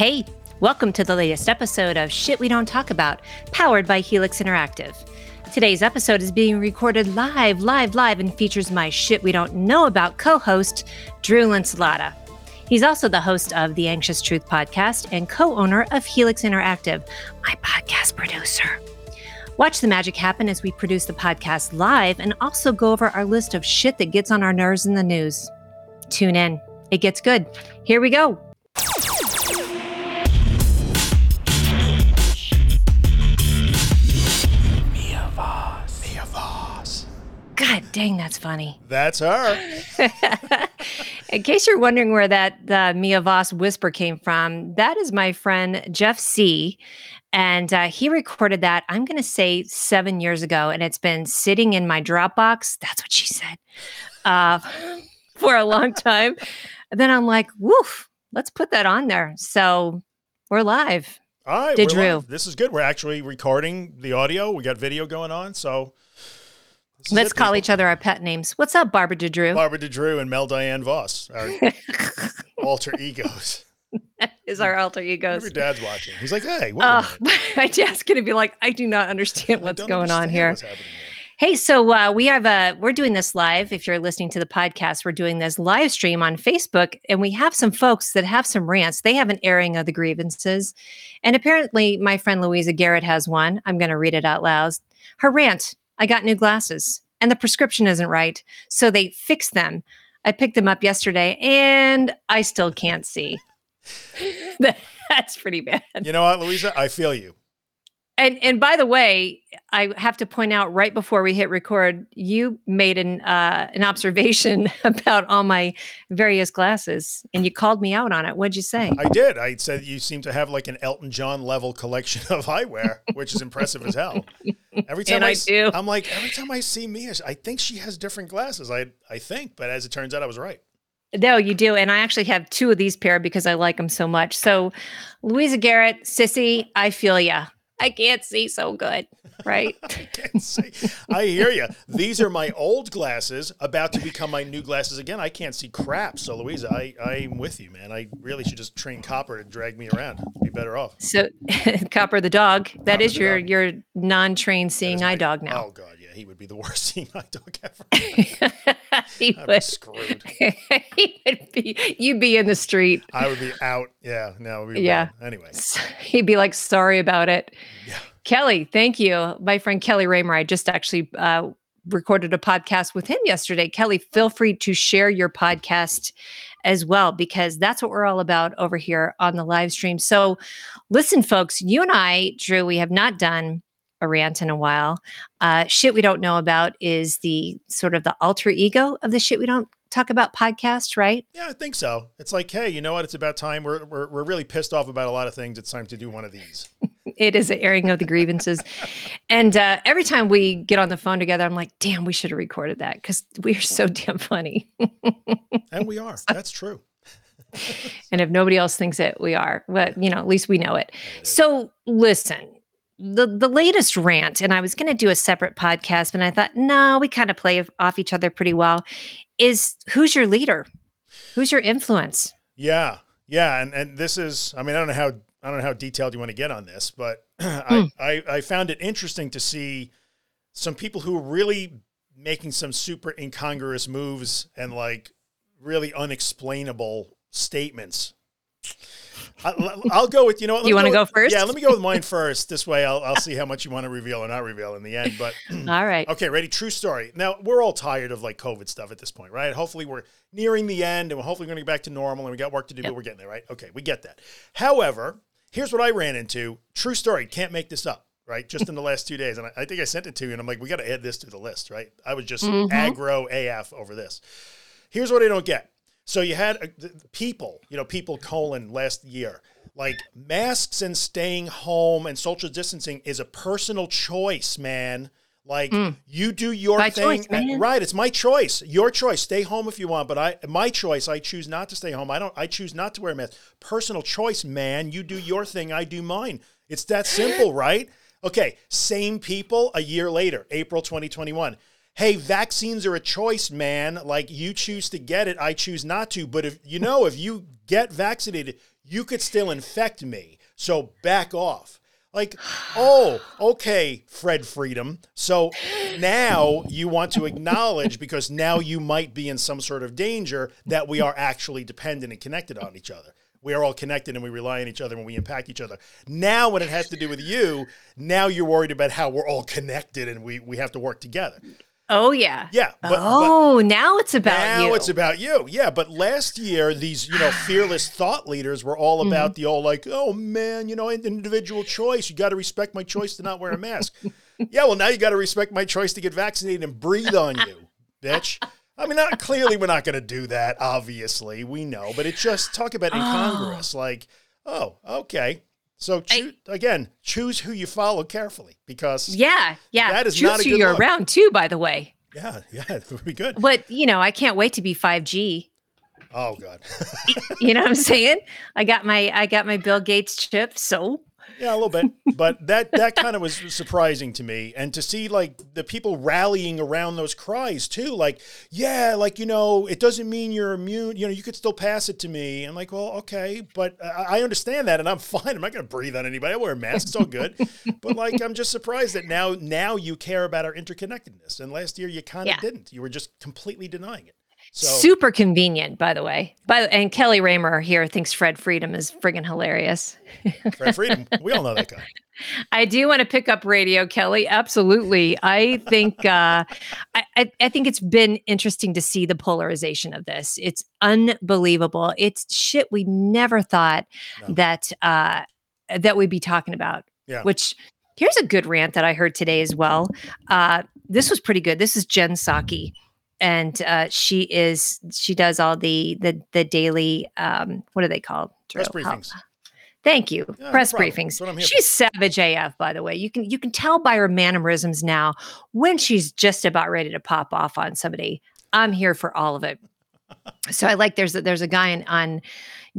Hey, welcome to the latest episode of Shit We Don't Talk About, powered by Helix Interactive. Today's episode is being recorded live, live, live, and features my Shit We Don't Know About co host, Drew Linsalata. He's also the host of the Anxious Truth podcast and co owner of Helix Interactive, my podcast producer. Watch the magic happen as we produce the podcast live and also go over our list of shit that gets on our nerves in the news. Tune in, it gets good. Here we go. Dang, that's funny. That's her. In case you're wondering where that uh, Mia Voss whisper came from, that is my friend Jeff C. And uh, he recorded that, I'm going to say seven years ago, and it's been sitting in my Dropbox. That's what she said uh, for a long time. And then I'm like, woof, let's put that on there. So we're live. All right. Did live. This is good. We're actually recording the audio. We got video going on. So this Let's call people. each other our pet names. What's up, Barbara DeDrew? Barbara DeDrew and Mel Diane Voss, our alter egos. is our alter egos. your dad's watching, he's like, hey, Oh, minute. my dad's going to be like, I do not understand what's going on here. what's. Hey, so uh, we have a we're doing this live. If you're listening to the podcast, we're doing this live stream on Facebook, and we have some folks that have some rants. They have an airing of the grievances, and apparently, my friend Louisa Garrett has one. I'm going to read it out loud. Her rant: I got new glasses, and the prescription isn't right, so they fixed them. I picked them up yesterday, and I still can't see. That's pretty bad. You know what, Louisa? I feel you. And and by the way, I have to point out right before we hit record, you made an uh, an observation about all my various glasses, and you called me out on it. What'd you say? I did. I said you seem to have like an Elton John level collection of eyewear, which is impressive as hell. Every time I s- do. I'm like, every time I see Mia, I think she has different glasses. I I think, but as it turns out, I was right. No, you do, and I actually have two of these pair because I like them so much. So, Louisa Garrett, sissy, I feel ya. I can't see so good, right? I can't see. I hear you. These are my old glasses, about to become my new glasses again. I can't see crap. So, Louisa, I, I'm with you, man. I really should just train Copper to drag me around. Be better off. so, Copper the dog, that Copper is your dog. your non-trained seeing eye my- dog now. Oh, God. Yeah. He would be the worst seeing eye dog ever. he I'd be would. screwed. he would be you'd be in the street I would be out. Yeah. No. Yeah. bad. Anyway. he'd be like sorry about it Yeah. kelly thank you my friend kelly raymer i just actually uh, recorded a podcast with him yesterday kelly feel free to share your podcast as well because that's what we're all about over here on the live stream so listen folks you and i drew we have not done a rant in a while uh, shit we don't know about is the sort of the alter ego of the shit we don't talk about podcast right Yeah, I think so. It's like, hey, you know what? It's about time. We're, we're, we're really pissed off about a lot of things. It's time to do one of these. It is an airing of the grievances. and uh, every time we get on the phone together, I'm like, damn, we should have recorded that because we are so damn funny. And we are. That's true. and if nobody else thinks it, we are. But, you know, at least we know it. So listen, the, the latest rant, and I was going to do a separate podcast, but I thought, no, we kind of play off each other pretty well, is who's your leader? Who's your influence? Yeah, yeah, and and this is. I mean, I don't know how I don't know how detailed you want to get on this, but Hmm. I, I I found it interesting to see some people who are really making some super incongruous moves and like really unexplainable statements. I, will go with you know. what, You wanna go with- first? Yeah, let me go with mine first. This way, I'll I'll see how much you want to reveal or not reveal in the end. But All right. Okay, ready? True story. Now we're all tired of like COVID stuff at this point, right? Hopefully we're nearing the end and we're hopefully going to get back to normal and we got work to do, Yep. but we're getting there, right? Okay, we get that. However, here's what I ran into. True story. Can't make this up, right? Just in the last two days, and I, I think I sent it to you, and I'm like, we got to add this to the list, right? I was just Mhm. aggro AF over this. Here's what I don't get. So you had uh, people, you know, people colon last year. Like masks and staying home and social distancing is a personal choice, man. Like Mm. you do your My thing, choice, right? It's my choice, your choice. Stay home if you want, but I, my choice. I choose not to stay home. I don't. I choose not to wear a mask. Personal choice, man. You do your thing. I do mine. It's that simple, right? Okay. Same people. A year later, April 2021. Hey, vaccines are a choice, man. Like you choose to get it, I choose not to. But if you know, if you get vaccinated, you could still infect me. So back off. Like, oh, okay, Fred Freedom. So now you want to acknowledge because now you might be in some sort of danger that we are actually dependent and connected on each other. We are all connected and we rely on each other and we impact each other. Now, when it has to do with you, now you're worried about how we're all connected and we, we have to work together. Oh yeah. Yeah. But, oh, but now it's about now you. Now it's about you. Yeah. But last year, these you know fearless thought leaders were all about mm-hmm. the all like, oh man, you know, individual choice. You got to respect my choice to not wear a mask. yeah. Well, now you got to respect my choice to get vaccinated and breathe on you, bitch. I mean, not clearly we're not going to do that. Obviously, we know, but it's just talk about incongruous. Oh. Like, oh, okay. So choo- I, again, choose who you follow carefully because yeah, yeah, that is choose not a who you're look. around too. By the way, yeah, yeah, it would be good. But you know, I can't wait to be five G. Oh God, you know what I'm saying? I got my I got my Bill Gates chip, so yeah, a little bit, but that that kind of was surprising to me, and to see like the people rallying around those cries too, like yeah, like you know, it doesn't mean you're immune. You know, you could still pass it to me. I'm like, well, okay, but I, I understand that, and I'm fine. I'm not going to breathe on anybody. I wear a mask. It's all good. but like, I'm just surprised that now now you care about our interconnectedness, and last year you kind of yeah. didn't. You were just completely denying it. So, Super convenient, by the way. By and Kelly Raymer here thinks Fred Freedom is friggin' hilarious. Fred Freedom, we all know that guy. I do want to pick up radio, Kelly. Absolutely. I think uh, I, I think it's been interesting to see the polarization of this. It's unbelievable. It's shit we never thought no. that uh, that we'd be talking about. Yeah. Which here's a good rant that I heard today as well. Uh, this was pretty good. This is Jen Psaki and uh, she is she does all the the the daily um, what are they called press briefings. Thank you. Yeah, Press no briefings. She's savage AF, by the way. You can you can tell by her mannerisms now when she's just about ready to pop off on somebody. I'm here for all of it. So I like there's a, there's a guy on, on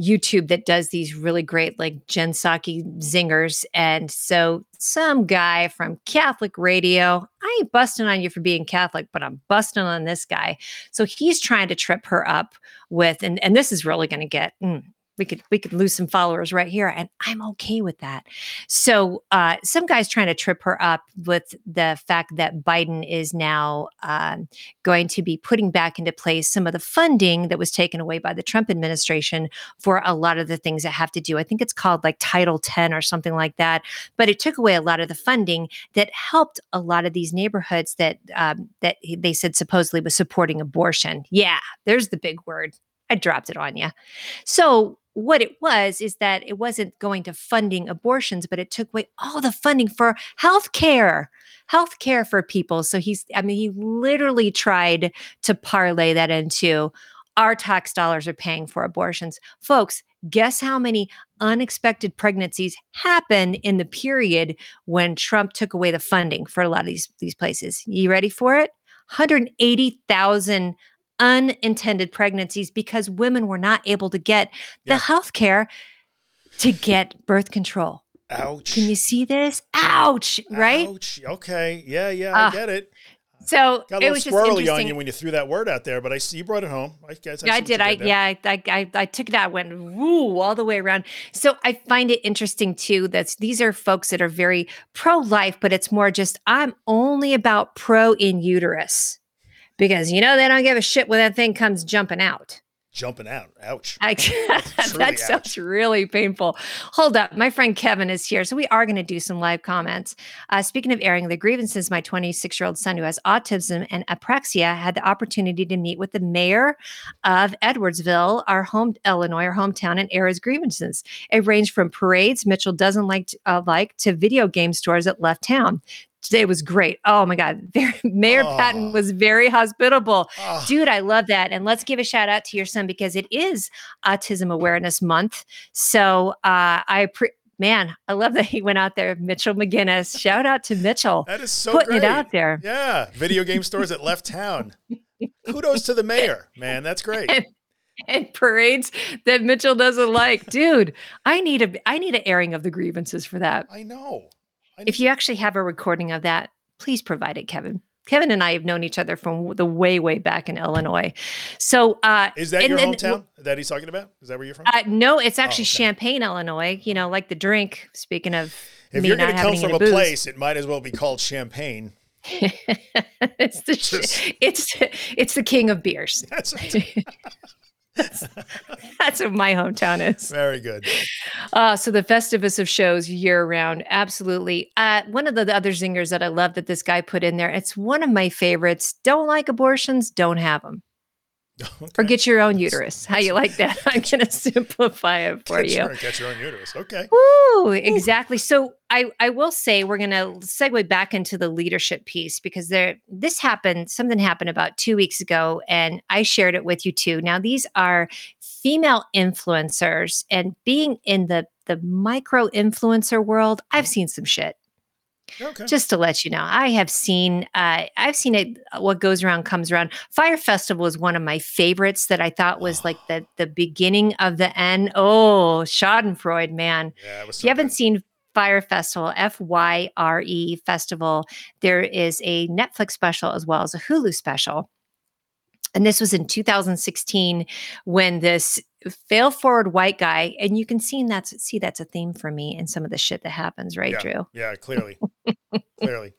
YouTube that does these really great like Jen Psaki zingers. And so some guy from Catholic radio, I ain't busting on you for being Catholic, but I'm busting on this guy. So he's trying to trip her up with, and, and this is really going to get, mm, we could we could lose some followers right here and i'm okay with that. So uh, some guys trying to trip her up with the fact that biden is now um, going to be putting back into place some of the funding that was taken away by the trump administration for a lot of the things that have to do i think it's called like title 10 or something like that but it took away a lot of the funding that helped a lot of these neighborhoods that um, that they said supposedly was supporting abortion. Yeah there's the big word. I dropped it on you. So what it was is that it wasn't going to funding abortions, but it took away all the funding for health care, health care for people. So he's, I mean, he literally tried to parlay that into our tax dollars are paying for abortions. Folks, guess how many unexpected pregnancies happen in the period when Trump took away the funding for a lot of these, these places? You ready for it? 180,000 unintended pregnancies because women were not able to get the yeah. health care to get birth control. Ouch. Can you see this? Ouch. Right? Ouch. Okay. Yeah, yeah, uh, I get it. So Got a it was squirrely on you when you threw that word out there, but I see you brought it home. I guess I, I did. I yeah, I, I I took that went woo all the way around. So I find it interesting too that these are folks that are very pro life, but it's more just I'm only about pro in uterus because you know they don't give a shit when that thing comes jumping out. Jumping out. Ouch. I, that sounds really painful. Hold up. My friend Kevin is here. So we are going to do some live comments. Uh, speaking of airing the grievances, my 26 year old son who has autism and apraxia had the opportunity to meet with the mayor of Edwardsville, our home, Illinois, our hometown, and air his grievances. It ranged from parades Mitchell doesn't like, to, uh, like to video game stores that left town today was great. Oh my God. Mayor oh. Patton was very hospitable. Oh. Dude, I love that. And let's give a shout out to your son because it is Autism Awareness Month. So uh, I pre- man, I love that he went out there. Mitchell McGinnis. Shout out to Mitchell. That is so putting great. it out there. Yeah. Video game stores that left town. Kudos to the mayor, man. That's great. And, and parades that Mitchell doesn't like. Dude, I need a I need an airing of the grievances for that. I know if you actually have a recording of that, please provide it, Kevin. Kevin and I have known each other from the way, way back in Illinois. So, uh, Is that your hometown that he's talking about? Is that where you're from? Uh, no, it's actually okay. Champaign, Illinois. You know, like the drink. Speaking of if you're not going to come from a booze. place, it might as well be called Champagne. it's the Just- it's it's the king of beers. That's That's what my hometown is. very good. Uh, so the Festivus of shows year round, absolutely. Uh, one of the, the other zingers that I love that this guy put in there. It's one of my favorites. Don't like abortions, don't have them. Or get your own uterus. How you like that? I'm going to simplify it for Get you. your, get your own uterus. Okay. Woo, exactly. So I, I will say we're going to segue back into the leadership piece because there this happened something happened about 2 weeks ago and I shared it with you too. Now these are female influencers and being in the the micro influencer world, I've mm-hmm. seen some shit. Okay. Just to let you know, I have seen uh, I've seen it. What goes around comes around. Fyre Festival is one of my favorites that I thought was like the the beginning of the end. Oh, Schadenfreude, man! yeah, If you haven't seen Fyre Festival, F Y R E Festival, there is a Netflix special as well as a Hulu special. And this was in 2016 when this fail forward white guy, and you can see that's see that's a theme for me in some of the shit that happens, right, Yeah. Drew? Yeah, clearly. Clearly.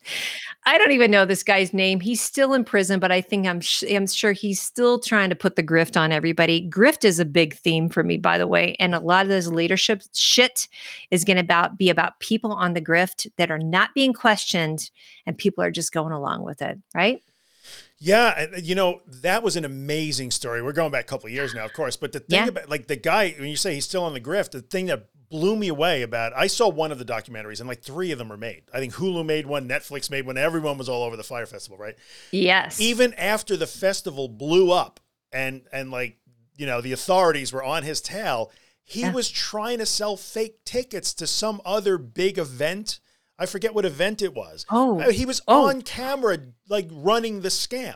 I don't even know this guy's name. He's still in prison, but I think I'm sh- I'm sure he's still trying to put the grift on everybody. Grift is a big theme for me, by the way, and a lot of this leadership shit is going to about be about people on the grift that are not being questioned, and people are just going along with it, right? Yeah, uh, you know that was an amazing story. We're going back a couple of years now, of course, but the thing Yeah. about like the guy when you say he's still on the grift, the thing that blew me away about I saw one of the documentaries and like three of them were made. I think Hulu made one, Netflix made one. Everyone was all over the Fyre Festival, right? Yes. Even after the festival blew up and and like you know the authorities were on his tail, he Yeah. was trying to sell fake tickets to some other big event. I forget what event it was. oh, Uh, He was Oh. on camera, like running the scam.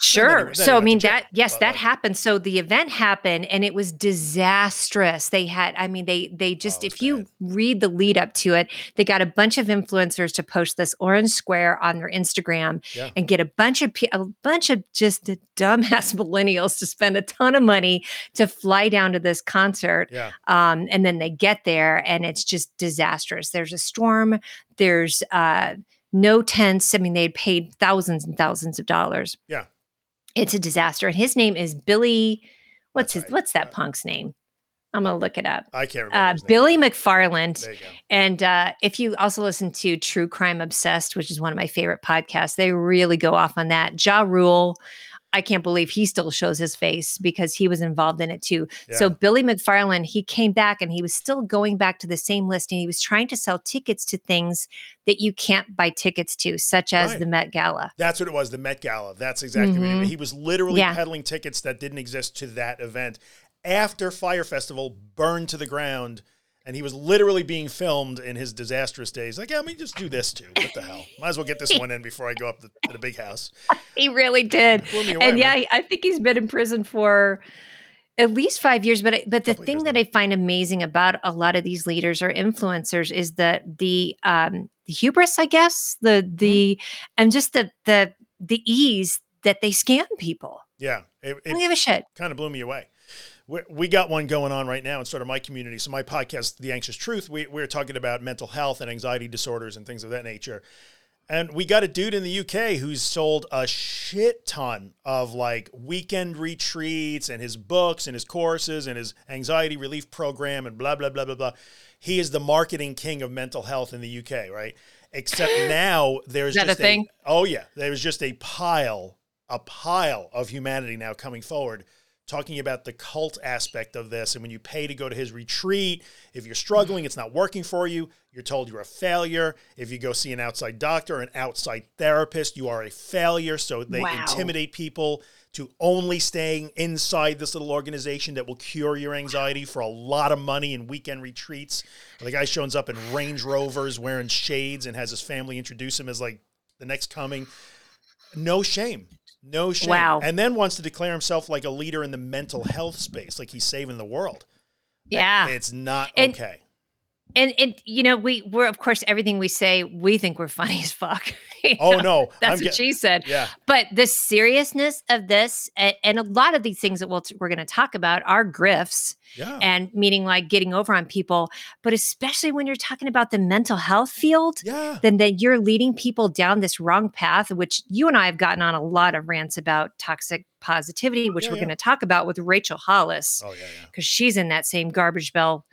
Sure. So I mean that yes, but, that happened. So the event happened and it was disastrous. They had I mean they they just Oh, it's if you read the lead up to it, they got a bunch of influencers to post this orange square on their Instagram Yeah. and get a bunch of a bunch of just dumbass millennials to spend a ton of money to fly down to this concert Yeah. um, and then they get there and it's just disastrous there's a storm there's uh, no tents i mean they had paid thousands and thousands of dollars Yeah. it's a disaster and his name is billy what's That's his right. what's that Uh, punk's name i'm gonna look it up I can't remember. uh, billy mcfarland There you go. and uh, if you also listen to True Crime Obsessed, which is one of my favorite podcasts, they really go off on that. Ja Rule, I can't believe he still shows his face because he was involved in it too. So Billy McFarland, he came back and he was still going back to the same list and he was trying to sell tickets to things that you can't buy tickets to, such as Right. the Met Gala. That's what it was. The Met Gala. That's exactly what he, Mhm. he was. Literally Yeah. peddling tickets that didn't exist to that event after Fyre Festival burned to the ground. And he was literally being filmed in his disastrous days. Like, yeah, let me just do this too. What the hell? Might as well get this one in before I go up the, to the big house. He really did. Away, and yeah, man. I think he's been in prison for at least five years. But I- but the thing that. I find amazing about a lot of these leaders or influencers is that the um the hubris, I guess, the Mm-hmm. the and just the the the ease that they scam people. Yeah, it, I don't give a shit. kind of blew me away. We, we got one going on right now in sort of my community. So my podcast, The Anxious Truth, we, we're talking about mental health and anxiety disorders and things of that nature. And we got a dude in the UK who's sold a shit ton of like weekend retreats and his books and his courses and his anxiety relief program and blah, blah, blah, blah, blah. He is the marketing king of mental health in the UK, right? Except now there's that a just thing? oh yeah, there's just a pile, a pile of humanity now coming forward talking about the cult aspect of this. And when you pay to go to his retreat, if you're struggling, it's not working for you, you're told you're a failure. If you go see an outside doctor, an outside therapist, you are a failure. So they Wow. intimidate people to only staying inside this little organization that will cure your anxiety for a lot of money in weekend retreats. The guy shows up in Range Rovers wearing shades and has his family introduce him as like the next coming. No shame. No shame. Wow. And then wants to declare himself like a leader in the mental health space, like he's saving the world. Yeah. It's not And- okay. And and you know we we're of course everything we say we think we're funny as fuck. Oh know? no, That's I'm what she said. Yeah, But the seriousness of this, and, and a lot of these things that we'll we're going to talk about are grifts, yeah, and meaning like getting over on people. But especially when you're talking about the mental health field, yeah. then that you're leading people down this wrong path, which you and I have gotten on a lot of rants about toxic positivity, oh, which Yeah, we're yeah. going to talk about with Rachel Hollis Oh yeah, yeah. because she's in that same garbage bell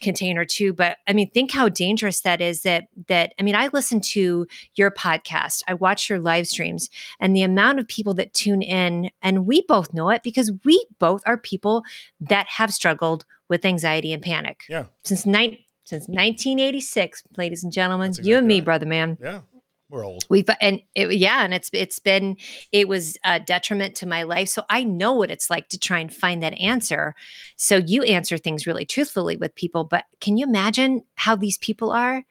container too but i mean think how dangerous that is that that i mean i listen to your podcast i watch your live streams and the amount of people that tune in and we both know it because we both are people that have struggled with anxiety and panic Yeah. since night since 1986 ladies and gentlemen you and me brother man. Yeah, we're old. We've and it, yeah, and it's it's been it was a detriment to my life. So I know what it's like to try and find that answer. So you answer things really truthfully with people, but can you imagine how these people are?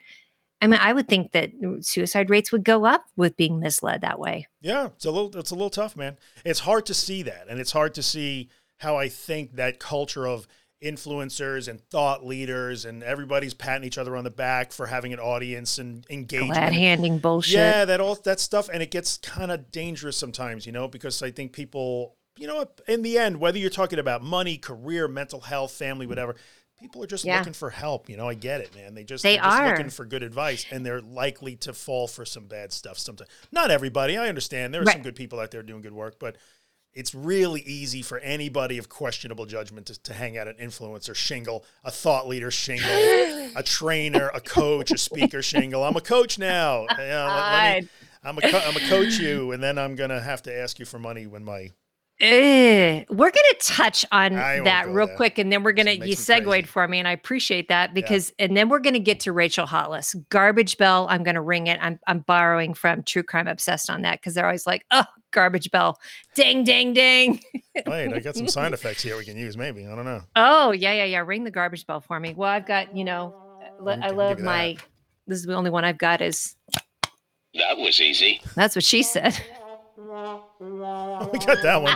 I mean, I would think that suicide rates would go up with being misled that way. Yeah, it's a little it's a little tough, man. It's hard to see that, and it's hard to see how I think that culture of influencers and thought leaders and everybody's patting each other on the back for having an audience and engagement. Glad handing bullshit. Yeah, that all that stuff, and it gets kind of dangerous sometimes, you know, because I think people, you know, in the end, whether you're talking about money, career, mental health, family, whatever, people are just Yeah. looking for help. You know, I get it, man. They just They they're just looking for good advice, and they're likely to fall for some bad stuff sometimes. Not everybody, I understand. There are some good people out there doing good work, but. It's really easy for anybody of questionable judgment to, to hang out an influencer shingle, a thought leader shingle, a trainer, a coach, a speaker shingle. I'm a coach now. Let- let me- I'm a co- I'm a coach you, and then I'm gonna have to ask you for money when my Eh, we're gonna touch on I that real there. quick, and then we're gonna Just you segued crazy. for me, and I appreciate that because, and then we're gonna get to Rachel Hollis, garbage bell. I'm gonna ring it. I'm I'm borrowing from True Crime Obsessed on that because they're always like, oh, garbage bell, ding, ding, ding. wait. I got some sound effects here we can use. Maybe I don't know. Oh yeah, yeah, yeah. Ring the garbage bell for me. Well, I've got you know, we I love you my. This is the only one I've got. Is That was easy. that's what she said. we got that one.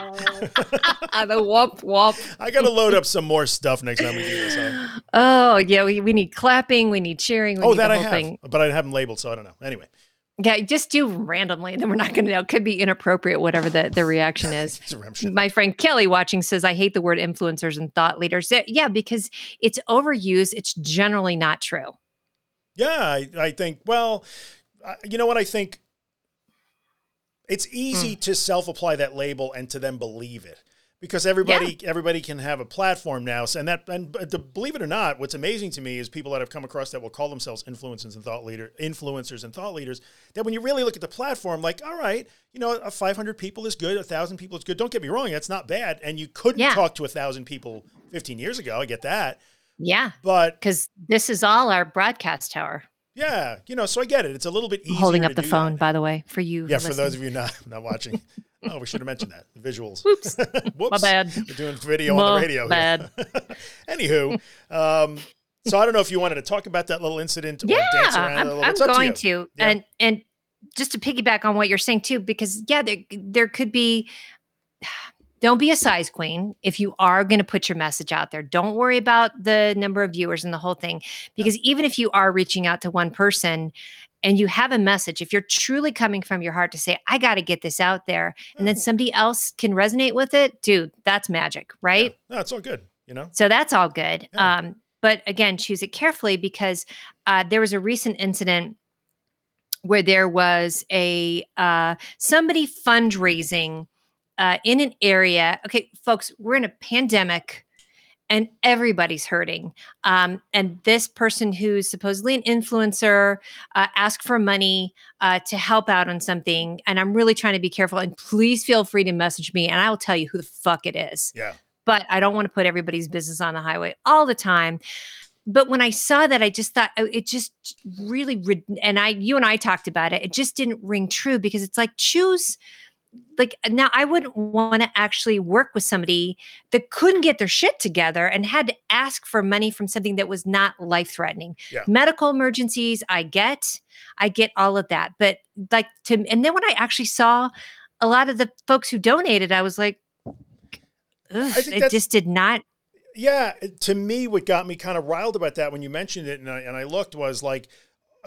Uh, the whoop whoop. I got to load up some more stuff next time we do this. Huh? Oh yeah, we, we need clapping. We need cheering. We Oh, need that I have, thing. but I have them labeled, so I don't know. Anyway, Yeah, just do randomly. Then we're not going to know. It could be inappropriate, whatever the, the reaction is. it's a rem shit. My friend Kelly watching says, I hate the word influencers and thought leaders. Yeah, Yeah, because it's overused. It's generally not true. Yeah, I, I think. Well, you know what I think. It's easy Hmm. to self-apply that label and to then believe it because everybody everybody can have a platform now. And that and to, believe it or not, what's amazing to me is people that have come across that will call themselves influencers and thought leader influencers and thought leaders. That when you really look at the platform, like, all right, you know, a 500 people is good, a thousand people is good. Don't get me wrong, that's not bad. And you couldn't Yeah. talk to a thousand people 15 years ago. I get that, Yeah, but because this is all our broadcast tower. Yeah, you know, so I get it. It's a little bit I'm easier. holding up the phone, that. by the way, for you. Yeah, for those of you not not watching. Oh, we should have mentioned that. Visuals. Whoops. Whoops. My bad. We're doing video on the radio. here. bad. Anywho, um, so I don't know if you wanted to talk about that little incident or yeah, dance around it a I'm, little. I'm going to. to. Yeah. And and just to piggyback on what you're saying too, because yeah, there there could be. Don't be a size queen if you are going to put your message out there. Don't worry about the number of viewers and the whole thing, because even if you are reaching out to one person and you have a message, if you're truly coming from your heart to say, "I got to get this out there," and then somebody else can resonate with it, dude, that's magic, right? Yeah. No, it's all good. You know. So that's all good. Yeah. Um, but again, choose it carefully because uh, there was a recent incident where there was a uh, somebody fundraising uh, in an area. Okay, folks, we're in a pandemic. And everybody's hurting. Um, and this person who's supposedly an influencer uh, asked for money uh, to help out on something. And I'm really trying to be careful. And please feel free to message me, and I will tell you who the fuck it is Yeah. but I don't want to put everybody's business on the highway all the time. But when I saw that, I just thought oh, it just really, and I, you and I talked about it. It just didn't ring true because it's like choose, like now I wouldn't want to actually work with somebody that couldn't get their shit together and had to ask for money from something that was not life threatening. Yeah. Medical emergencies, I get, I get all of that, but like to, and then when I actually saw a lot of the folks who donated, I was like, it just did not Yeah, to me, what got me kind of riled about that when you mentioned it and I, and I looked was like,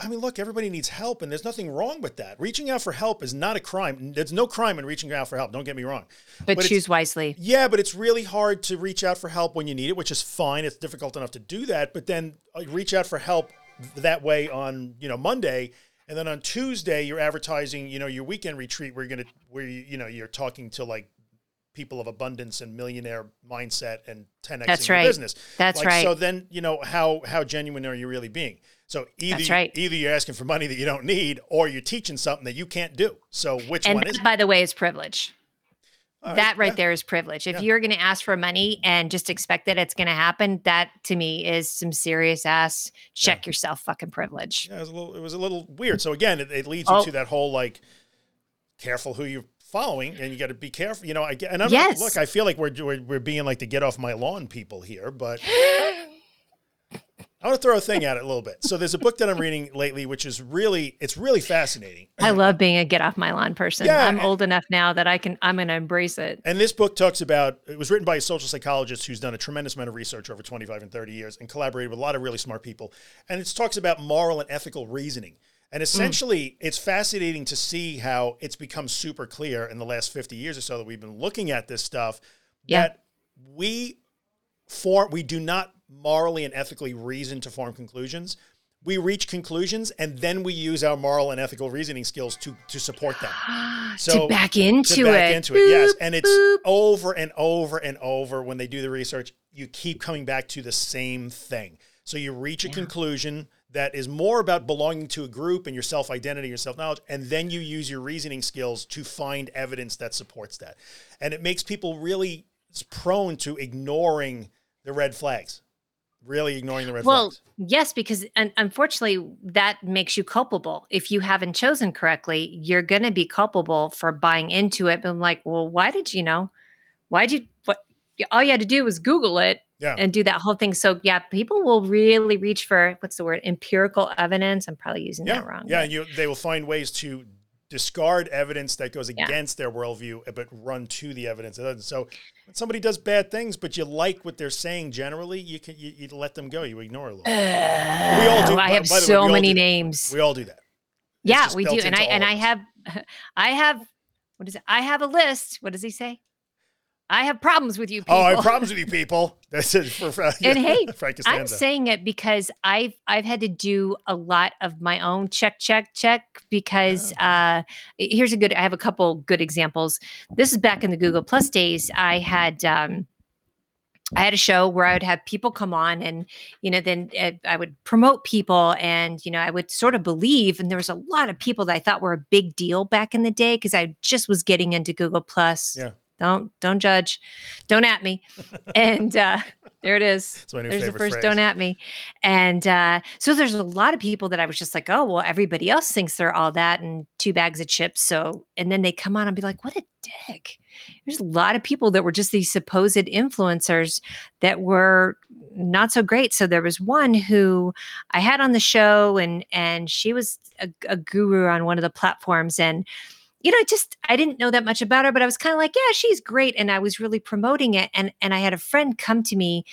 I mean, look, everybody needs help, and there's nothing wrong with that. Reaching out for help is not a crime. There's no crime in reaching out for help. Don't get me wrong. But, But choose wisely. Yeah, but it's really hard to reach out for help when you need it, which is fine. It's difficult enough to do that, but then uh, reach out for help that way on you know Monday, and then on Tuesday you're advertising you know your weekend retreat where you're gonna where you you know you're talking to like people of abundance and millionaire mindset and 10x That's right. business. That's Like, right. So then you know how how genuine are you really being? So either right. either you're asking for money that you don't need, or you're teaching something that you can't do. So which and one that, is? by the way, is privilege. All that right yeah. there is privilege. If Yeah. you're going to ask for money and just expect that it's going to happen, that to me is some serious ass check yourself fucking privilege. Yeah, it was a little. It was a little weird. So again, it, it leads you Oh. to that whole like, careful who you're following, and you got to be careful. You know, I get, and I'm Yes. look. I feel like we're, we're we're being like the get off my lawn people here, but I want to throw a thing at it a little bit. So there's a book that I'm reading lately, which is really it's really fascinating. I love being a get off my lawn person. Yeah, I'm and- old enough now that I can I'm going to embrace it. And this book talks about it was written by a social psychologist who's done a tremendous amount of research over 25 and 30 years and collaborated with a lot of really smart people. And it talks about moral and ethical reasoning. And mm. essentially, it's fascinating to see how it's become super clear in the last 50 years or so that we've been looking at this stuff Yeah. that we form we do not morally and ethically reason to form conclusions. We reach conclusions and then we use our moral and ethical reasoning skills to to support them So, to back into to back it. into it. Yes, and it's boop. over and over and over when they do the research. You keep coming back to the same thing. So you reach a Yeah. conclusion that is more about belonging to a group and your self identity, your self knowledge, and then you use your reasoning skills to find evidence that supports that. And it makes people really prone to ignoring the red flags. Really ignoring the red Well, flags. Well, yes, because un- unfortunately, that makes you culpable. If you haven't chosen correctly, you're going to be culpable for buying into it. But I'm like, well, why did you know? Why did you? What? All you had to do was Google it Yeah. and do that whole thing. So yeah, people will really reach for what's the word? Empirical evidence. I'm probably using Yeah, that wrong. yeah, you they will find ways to discard evidence that goes Yeah. against their worldview, uh, but run to the evidence. So when somebody does bad things, but you like what they're saying generally, you can you, you let them go. You ignore a little. We all do- I by- have by way, so all many names. we all do that. yeah, we do. And I and I have, I have, what is it? I have a list. What does he say? I have problems with you people. Oh, I have problems with you people. That's it for, for And hey, Frank I'm saying it because I've I've had to do a lot of my own check check check because uh here's a good I have a couple good examples. This is back in the Google Plus days. I had um I had a show where I would have people come on and you know then uh, I would promote people and you know I would sort of believe and there was a lot of people that I thought were a big deal back in the day because I just was getting into Google Plus. Yeah. Don't don't judge. Don't at me. and uh there it is. It's my new There's the first phrase. don't at me. And uh, so there's a lot of people that I was just like, oh, well, everybody else thinks they're all that and two bags of chips. So, and then they come on and be like, what a dick. There's a lot of people that were just these supposed influencers that were not so great. So there was one who I had on the show and and she was a, a guru on one of the platforms and you know, just I didn't know that much about her, but I was kind of like, yeah, she's great, and I was really promoting it. And and I had a friend come to me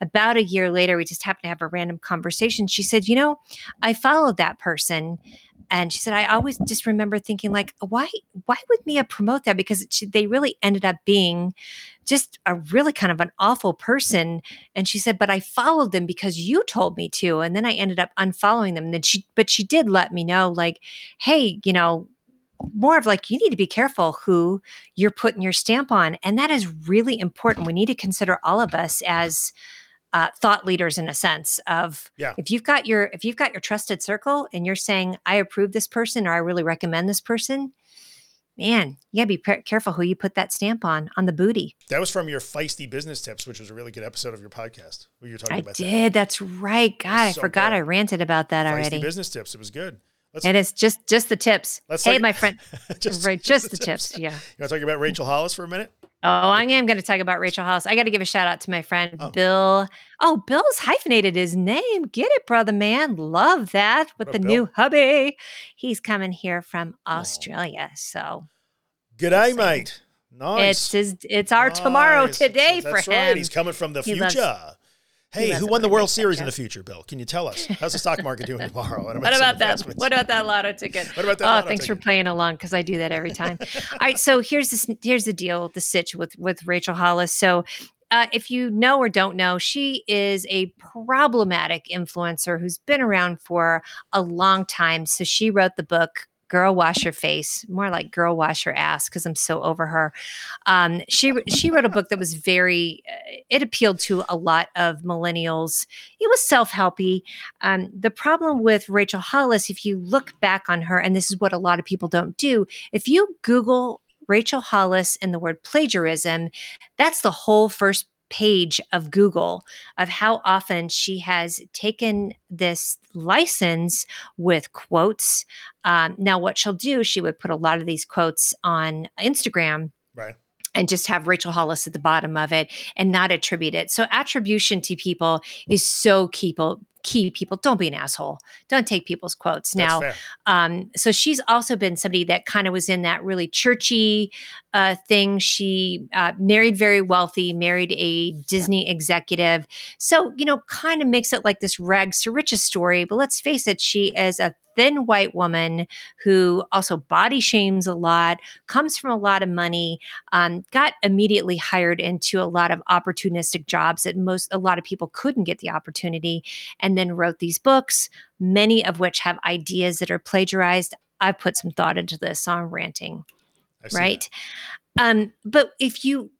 about a year later. We just happened to have a random conversation. She said, you know, I followed that person, and she said I always just remember thinking like, why why would Mia promote that? Because she, they really ended up being just a really kind of an awful person. And she said, but I followed them because you told me to, and then I ended up unfollowing them. And then she, but she did let me know, like, hey, you know more of like you need to be careful who you're putting your stamp on and that is really important we need to consider all of us as uh, thought leaders in a sense of Yeah. if you've got your if you've got your trusted circle and you're saying i approve this person or i really recommend this person man you gotta be careful who you put that stamp on on the booty That was from your feisty business tips, which was a really good episode of your podcast. Where you're talking i about that. did that's right god i so forgot good. i ranted about that feisty already business tips. It was good. Let's it is just just the tips Let's hey talk- my friend right just the tips yeah You want to talk about Rachel Hollis for a minute? Oh, I am going to talk about Rachel Hollis. I got to give a shout out to my friend Oh. Bill. Oh, Bill's hyphenated his name. Get it, brother man. Love that with What the up, new hubby. He's coming here from Australia. So G'day, mate. Nice. It's his. It's our tomorrow today That's for right. him. He's coming from the He future. loves- hey, who won the World Series in the future, Bill? Can you tell us? How's the stock market doing tomorrow? What about that? What about that lotto ticket? What about that Oh, thanks for playing along because I do that every time. All right, so here's this. Here's the deal. The sitch with with Rachel Hollis. So. Uh, if you know or don't know, she is a problematic influencer who's been around for a long time. So she wrote the book "Girl Wash Your Face," more like "Girl Wash Your Ass" because I'm so over her. Um, she she wrote a book that was very. Uh, it appealed to a lot of millennials. It was self helpy. Um, the problem with Rachel Hollis, if you look back on her, and this is what a lot of people don't do, if you Google Rachel Hollis and the word plagiarism, that's the whole first page of Google of how often she has taken this license with quotes. Um, now, what she'll do, she would put a lot of these quotes on Instagram Right. and just have Rachel Hollis at the bottom of it and not attribute it. So attribution to people is so key. Key people, don't be an asshole. Don't take people's quotes. Now, um, so she's also been somebody that kind of was in that really churchy uh, thing. She uh, married very wealthy, married a Disney executive. So, you know, kind of makes it like this rags to riches story. But let's face it, she is a thin white woman who also body shames a lot, comes from a lot of money, um, got immediately hired into a lot of opportunistic jobs that most, a lot of people couldn't get the opportunity, and then wrote these books many of which have ideas that are plagiarized. I've put some thought into this, so I'm ranting, see that. right? Um, but if you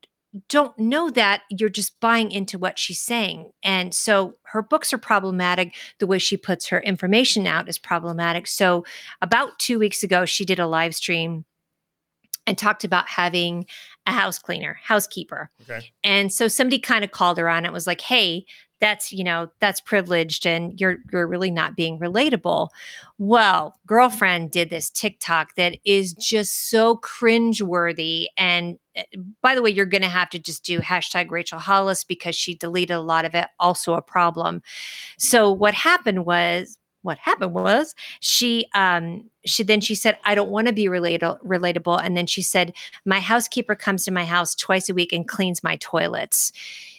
don't know that, you're just buying into what she's saying. And so her books are problematic. The way she puts her information out is problematic. So about two weeks ago, she did a live stream and talked about having a house cleaner, housekeeper. Okay. And so somebody kind of called her on it was like, "Hey, that's, you know, that's privileged and you're you're really not being relatable." Well, girlfriend did this TikTok that is just so cringeworthy and uh, by the way, you're going to have to just do hashtag Rachel Hollis because she deleted a lot of it. Also a problem. So what happened was, what happened was she um she then she said i don't want to be relatable relatable and then she said my housekeeper comes to my house twice a week and cleans my toilets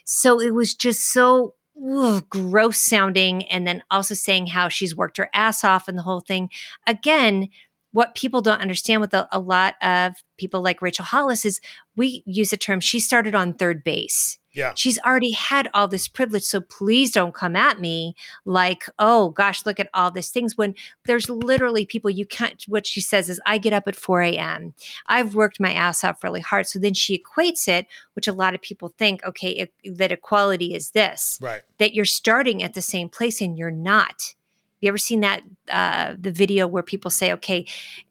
so it was just so ugh, gross sounding and then also saying how she's worked her ass off and the whole thing. Again what people don't understand with a, a lot of people like rachel hollis is we use the term she started on third base Yeah. she's already had all this privilege so please don't come at me like oh gosh look at all these things when there's literally people you can't what she says is i get up at 4 a.m i've worked my ass off really hard so then she equates it which a lot of people think okay e- that equality is this Right. that you're starting at the same place and you're not you ever seen that uh, the video where people say okay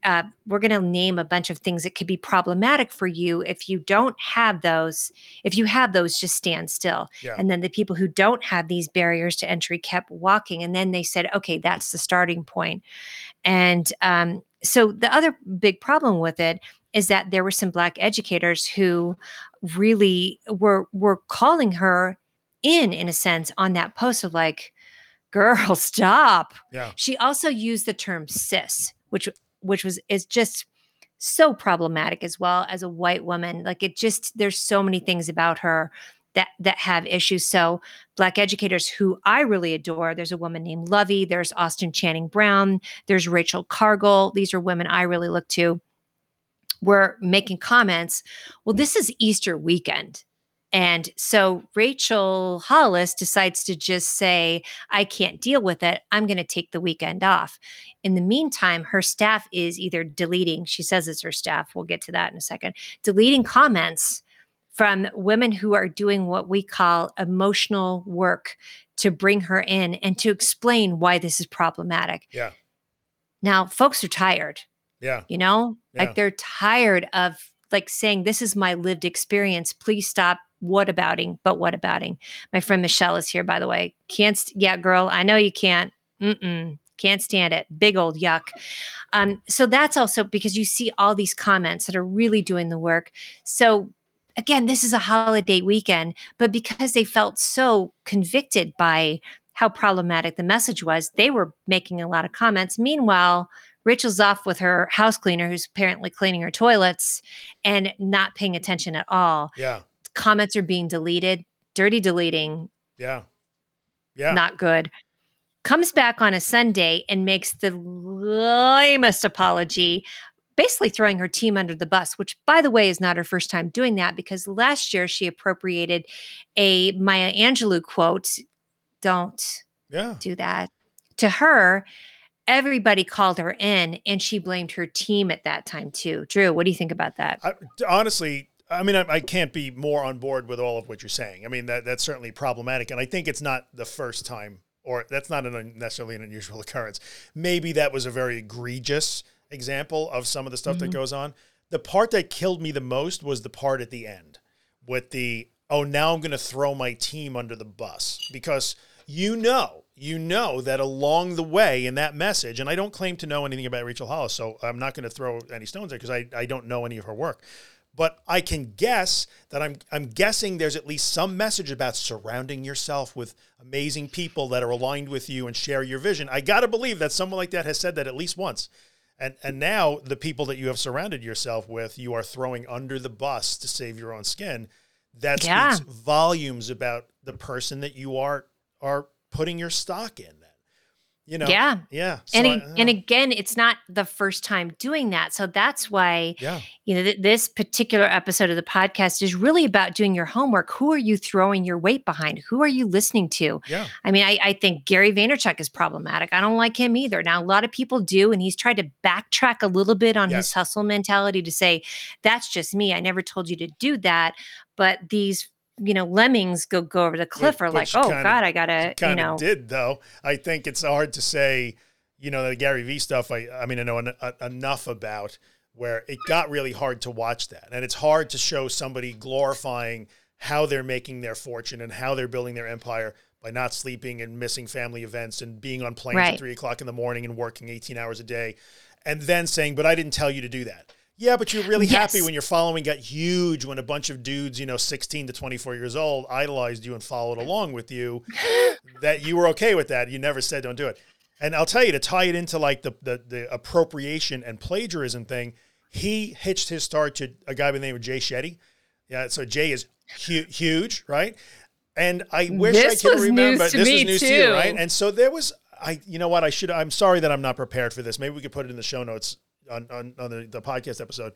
uh, we're going to name a bunch of things that could be problematic for you if you don't have those if you have those just stand still Yeah. and then the people who don't have these barriers to entry kept walking and then they said okay that's the starting point and um, so the other big problem with it is that there were some black educators who really were were calling her in in a sense on that post of like girl stop. Yeah. she also used the term cis which which was is just so problematic as well as a white woman. Like it just there's so many things about her that that have issues. So black educators who i really adore there's a woman named lovey there's austin channing brown there's rachel cargle. These are women i really look to. Were making comments well this is easter weekend and so Rachel Hollis decides to just say, I can't deal with it. I'm going to take the weekend off. In the meantime, her staff is either deleting, she says it's her staff. We'll get to that in a second, deleting comments from women who are doing what we call emotional work to bring her in and to explain why this is problematic. Yeah. Now, folks are tired Yeah. you know Yeah. like they're tired of like saying this is my lived experience please stop what abouting but what abouting. My friend michelle is here by the way. Can't st- yeah girl i know you can't. Mm-mm, can't stand it. Big old yuck. Um so that's also because you see all these comments that are really doing the work. So again this is a holiday weekend but because they felt so convicted by how problematic the message was they were making a lot of comments. Meanwhile Rachel's off with her house cleaner, who's apparently cleaning her toilets and not paying attention at all. Yeah. Comments are being deleted, dirty deleting, Yeah. Yeah. not good. Comes back on a Sunday and makes the lamest apology, basically throwing her team under the bus, which, by the way, is not her first time doing that because last year she appropriated a Maya Angelou quote Don't yeah. do that. To her, everybody called her in and she blamed her team at that time too. Drew, what do you think about that? I, honestly, I mean, I, I, can't be more on board with all of what you're saying. I mean, that that's certainly problematic, and I think it's not the first time, or that's not an, necessarily an unusual occurrence. Maybe that was a very egregious example of some of the stuff mm-hmm. that goes on. The part that killed me the most was the part at the end with the oh now I'm going to throw my team under the bus because you know you know that along the way in that message, and I don't claim to know anything about Rachel Hollis, so I'm not going to throw any stones there because I, I don't know any of her work. But I can guess that I'm I'm guessing there's at least some message about surrounding yourself with amazing people that are aligned with you and share your vision. I got to believe that someone like that has said that at least once. And and now the people that you have surrounded yourself with, you are throwing under the bus to save your own skin. That yeah. speaks volumes about the person that you are are putting your stock in you know? Yeah. Yeah so and, I, and again it's not the first time doing that. So that's why yeah. you know th- this particular episode of the podcast is really about doing your homework. Who are you throwing your weight behind? Who are you listening to? Yeah. I mean i, I think gary vaynerchuk is problematic. I don't like him either. Now a lot of people do and he's tried to backtrack a little bit on yes. his hustle mentality to say that's just me. I never told you to do that. But these you know lemmings go go over the cliff which, are like oh kinda, god i gotta you know did though. I think it's hard to say you know the gary vee stuff i i mean i know en- uh, enough about where it got really hard to watch that. And it's hard to show somebody glorifying how they're making their fortune and how they're building their empire by not sleeping and missing family events and being on planes right. at three o'clock in the morning and working 18 hours a day and then saying but i didn't tell you to do that yeah, but you're really yes. happy when your following got huge when a bunch of dudes, you know, 16 to 24 years old, idolized you and followed along with you. that you were okay with that. You never said don't do it. And I'll tell you to tie it into like the the, the appropriation and plagiarism thing. He hitched his start to a guy by the name of Jay Shetty. Yeah, so Jay is hu- huge, right? And I wish this I could remember. this was news too. to you, right? And so there was. I, you know what? I should. I'm sorry that I'm not prepared for this. Maybe we could put it in the show notes on, on, on the, the podcast episode.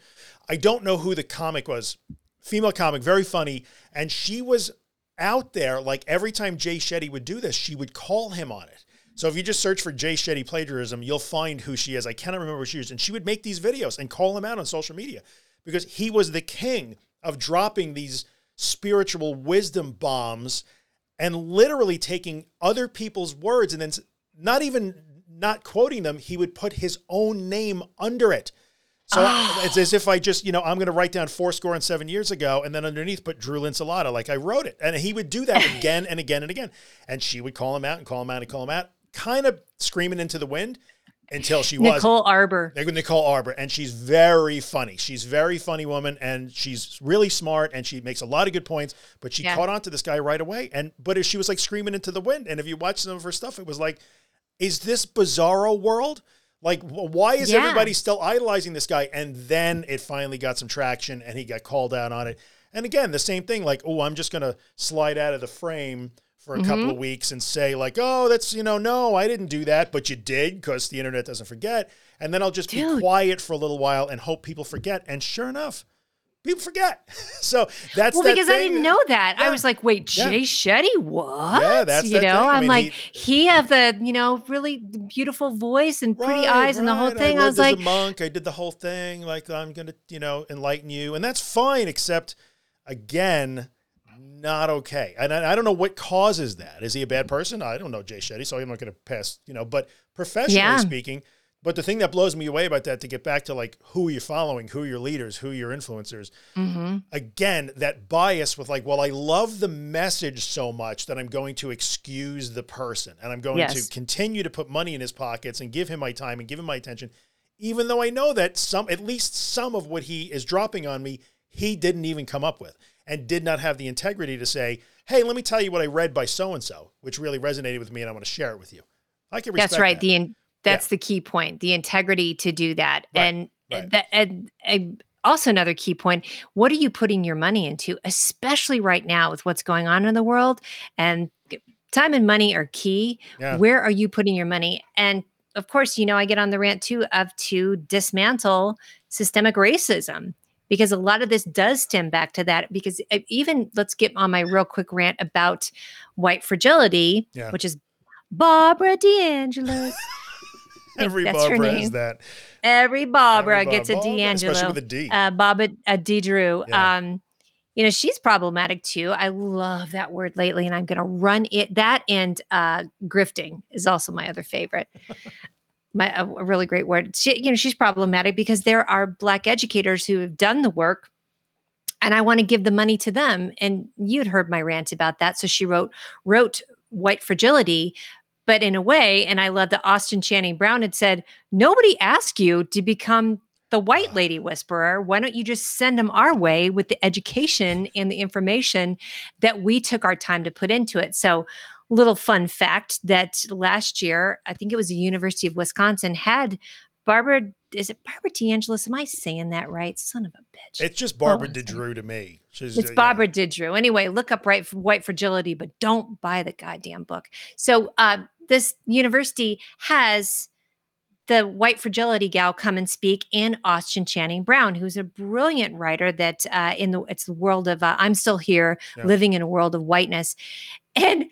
I don't know who the comic was, female comic, very funny. And she was out there, like every time Jay Shetty would do this, she would call him on it. So if you just search for Jay Shetty plagiarism, you'll find who she is. I cannot remember who she is. And she would make these videos and call him out on social media because he was the king of dropping these spiritual wisdom bombs and literally taking other people's words and then not even not quoting them, he would put his own name under it. So oh. it's as if I just, you know, I'm going to write down four score and seven years ago, and then underneath put Drew Linsalata, like I wrote it. And he would do that again and again and again. And she would call him out and call him out and call him out, kind of screaming into the wind until she was Nicole Arbour. Nicole Arbour, and she's very funny. She's very funny woman, and she's really smart, and she makes a lot of good points. But she yeah. caught on to this guy right away, and but if she was like screaming into the wind. And if you watch some of her stuff, it was like is this bizarro world? Like, why is yeah. everybody still idolizing this guy? And then it finally got some traction and he got called out on it. And again, the same thing like, oh, I'm just going to slide out of the frame for a mm-hmm. couple of weeks and say, like, oh, that's, you know, no, I didn't do that, but you did because the internet doesn't forget. And then I'll just Dude. be quiet for a little while and hope people forget. And sure enough, people forget. so that's well because I didn't know that. Yeah. I was like, wait, Jay yeah. Shetty, what? Yeah, that's you know. Thing. I'm mean, like, he, he have the you know really beautiful voice and pretty right, eyes right. and the whole thing. I, I was like, a monk. I did the whole thing. Like I'm gonna you know enlighten you, and that's fine. Except again. Not okay, and I, I don't know what causes that. Is he a bad person? I don't know Jay Shetty, so I'm not going to pass. You know, but professionally yeah. speaking, but the thing that blows me away about that, to get back to like who you're following, who your leaders, who your influencers, mm-hmm. again, that bias with like, well, I love the message so much that I'm going to excuse the person and I'm going yes. to continue to put money in his pockets and give him my time and give him my attention, even though I know that some, at least some of what he is dropping on me, he didn't even come up with and did not have the integrity to say, hey, let me tell you what I read by so and so, which really resonated with me and I want to share it with you. I can respect That's right. That. The That's the key point. The integrity to do that, Right, and right. that, and, and also another key point. What are you putting your money into, especially right now with what's going on in the world? And time and money are key. Yeah. Where are you putting your money? And of course, you know, I get on the rant too of to dismantle systemic racism because a lot of this does stem back to that. Because even let's get on my real quick rant about white fragility, Yeah. which is Barbara D'Angelo's. Every that's her Barbara name. has that. Every Barbara Every gets a D'Angelo. especially with a D. uh, Drew. Yeah. Um, you know, she's problematic too. I love that word lately, and I'm going to run it. That and uh, grifting is also my other favorite. my a, a really great word. She, you know, she's problematic because there are black educators who have done the work, and I want to give the money to them. And you'd heard my rant about that, so she wrote wrote white fragility. But in a way, and I love that Austin Channing Brown had said, nobody asked you to become the white lady whisperer. Why don't you just send them our way with the education and the information that we took our time to put into it? So, little fun fact that last year, I think it was the University of Wisconsin had Barbara. Is it Barbara D'Angelis? Am I saying that right? Son of a bitch. It's just Barbara a. DeDrew to me. She's, It's uh, yeah. Barbara Didrew. Anyway, look up right white fragility, but don't buy the goddamn book. So uh, this university has the white fragility gal come and speak and Austin Channing Brown, who's a brilliant writer that uh, in the it's the world of uh, I'm still here, Yeah. living in a world of whiteness, and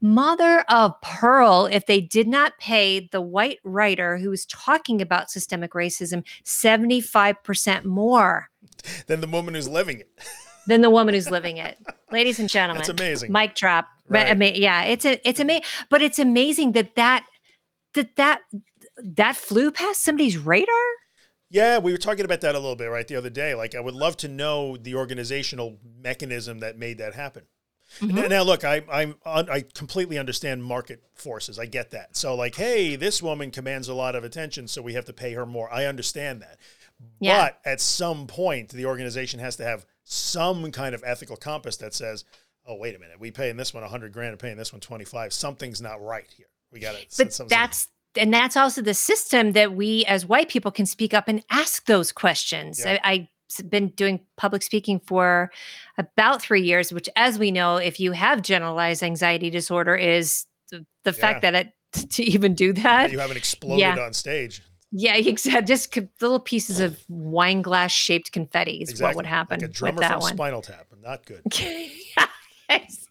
mother of pearl if they did not pay the white writer who was talking about systemic racism 75% more Than the woman who's living it. than the woman who's living it. Ladies and gentlemen, That's amazing. mic drop. But Right. ama- yeah, it's a, it's amazing. But it's amazing that that that that that flew past somebody's radar. Yeah, we were talking about that a little bit right the other day. Like, I would love to know the organizational mechanism that made that happen. Mhm. Now, now, look, I, I'm I completely understand market forces. I get that. So, like, hey, this woman commands a lot of attention, so we have to pay her more. I understand that. Yeah. But at some point, the organization has to have some kind of ethical compass that says, "Oh, wait a minute, we paying this one 100 grand and paying this one 25. Something's not right here. We got to." But that's and that's also the system that we as white people can speak up and ask those questions. Yeah. I, I've been doing public speaking for about three years, which, as we know, if you have generalized anxiety disorder, is the, the fact that it to even do that you haven't exploded Yeah. on stage. Yeah, exactly. Just little pieces of wine glass shaped confetti is what would happen Like a with that from one. Spinal Tap. Not good. Yes.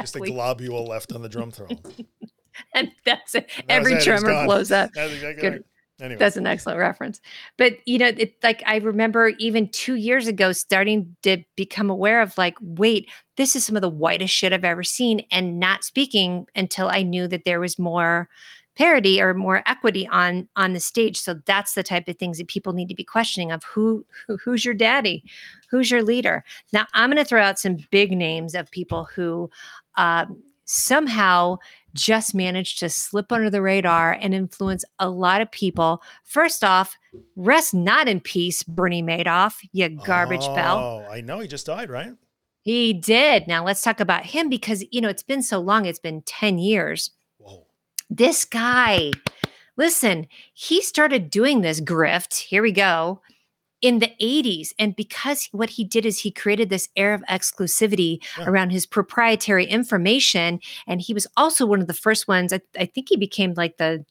Just a globule left on the drum throne. and that's it. Was Every it, it's drummer gone. blows up. That's exactly Good. right. Anyway, That's an excellent reference. But you know, it like I remember even two years ago starting to become aware of like, wait, this is some of the whitest shit I've ever seen, and not speaking until I knew that there was more parity or more equity on on the stage. So that's the type of things that people need to be questioning of who, who who's your daddy, who's your leader. Now I'm going to throw out some big names of people who um, somehow just managed to slip under the radar and influence a lot of people. First off, rest not in peace, Bernie Madoff, you garbage bell. Oh, I know. He just died, right? He did. Now let's talk about him because, you know, it's been so long. It's been 10 years. This guy, listen, he started doing this grift. Here we go. In the 80s. And because what he did is he created this air of exclusivity Yeah. around his proprietary information. And he was also one of the first ones. I, I think he became like the